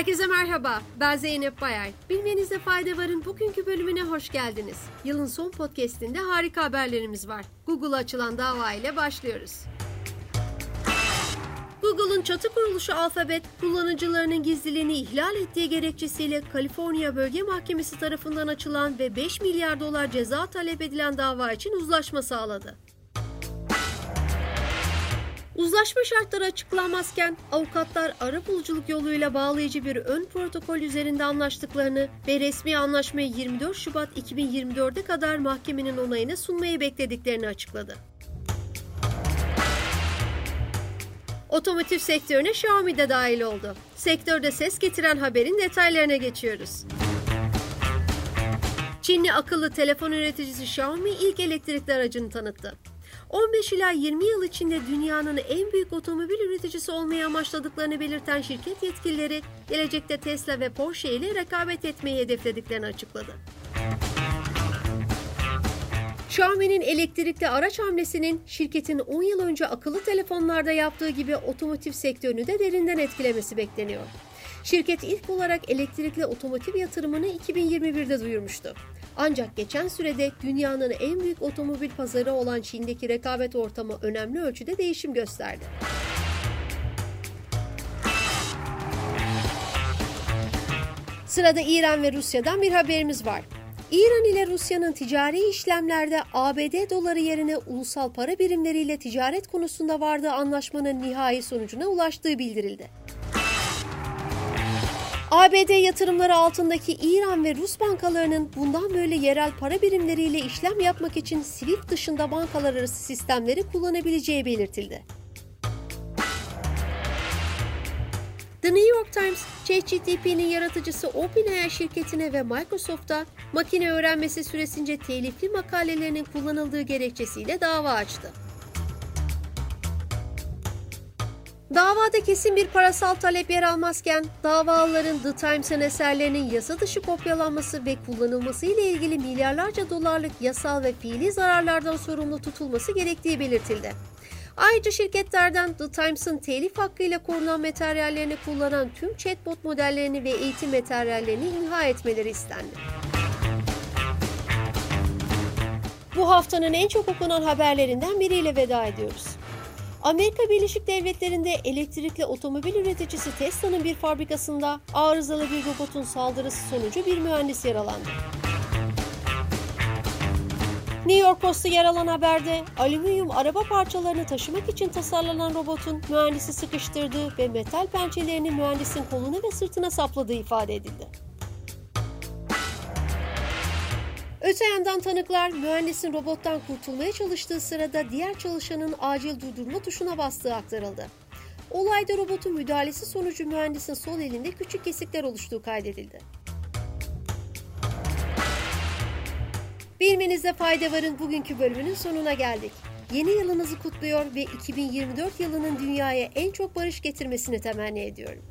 Herkese merhaba, ben Zeynep Bayar. Bilmenizde fayda varın bugünkü bölümüne hoş geldiniz. Yılın son podcastinde harika haberlerimiz var. Google'a açılan dava ile başlıyoruz. Google'un çatı kuruluşu Alphabet, kullanıcılarının gizliliğini ihlal ettiği gerekçesiyle Kaliforniya Bölge Mahkemesi tarafından açılan ve 5 milyar dolar ceza talep edilen dava için uzlaşma sağladı. Uzlaşma şartları açıklanmazken avukatlar ara buluculuk yoluyla bağlayıcı bir ön protokol üzerinde anlaştıklarını ve resmi anlaşmayı 24 Şubat 2024'e kadar mahkemenin onayına sunmayı beklediklerini açıkladı. Otomotiv sektörüne Xiaomi de dahil oldu. Sektörde ses getiren haberin detaylarına geçiyoruz. Çinli akıllı telefon üreticisi Xiaomi ilk elektrikli aracını tanıttı. 15 ila 20 yıl içinde dünyanın en büyük otomobil üreticisi olmaya amaçladıklarını belirten şirket yetkilileri, gelecekte Tesla ve Porsche ile rekabet etmeyi hedeflediklerini açıkladı. Xiaomi'nin elektrikli araç hamlesinin şirketin 10 yıl önce akıllı telefonlarda yaptığı gibi otomotiv sektörünü de derinden etkilemesi bekleniyor. Şirket ilk olarak elektrikli otomotiv yatırımını 2021'de duyurmuştu. Ancak geçen sürede dünyanın en büyük otomobil pazarı olan Çin'deki rekabet ortamı önemli ölçüde değişim gösterdi. Sırada İran ve Rusya'dan bir haberimiz var. İran ile Rusya'nın ticari işlemlerde ABD doları yerine ulusal para birimleriyle ticaret konusunda vardığı anlaşmanın nihai sonucuna ulaştığı bildirildi. ABD yatırımları altındaki İran ve Rus bankalarının bundan böyle yerel para birimleriyle işlem yapmak için SWIFT dışında bankalar arası sistemleri kullanabileceği belirtildi. The New York Times, ChatGPT'nin yaratıcısı OpenAI şirketine ve Microsoft'a makine öğrenmesi süresince telifli makalelerinin kullanıldığı gerekçesiyle dava açtı. Davada kesin bir parasal talep yer almazken davalıların The Times'ın eserlerinin yasa dışı kopyalanması ve kullanılması ile ilgili milyarlarca dolarlık yasal ve fiili zararlardan sorumlu tutulması gerektiği belirtildi. Ayrıca şirketlerden The Times'ın telif hakkıyla korunan materyallerini kullanan tüm chatbot modellerini ve eğitim materyallerini imha etmeleri istendi. Bu haftanın en çok okunan haberlerinden biriyle veda ediyoruz. Amerika Birleşik Devletleri'nde elektrikli otomobil üreticisi Tesla'nın bir fabrikasında arızalı bir robotun saldırısı sonucu bir mühendis yaralandı. New York Post'ta yer alan haberde alüminyum araba parçalarını taşımak için tasarlanan robotun mühendisi sıkıştırdığı ve metal pençelerini mühendisin koluna ve sırtına sapladığı ifade edildi. Öte yandan tanıklar mühendisin robottan kurtulmaya çalıştığı sırada diğer çalışanın acil durdurma tuşuna bastığı aktarıldı. Olayda robotun müdahalesi sonucu mühendisin sol elinde küçük kesikler oluştuğu kaydedildi. Bilmenizde fayda varın bugünkü bölümünün sonuna geldik. Yeni yılınızı kutluyor ve 2024 yılının dünyaya en çok barış getirmesini temenni ediyorum.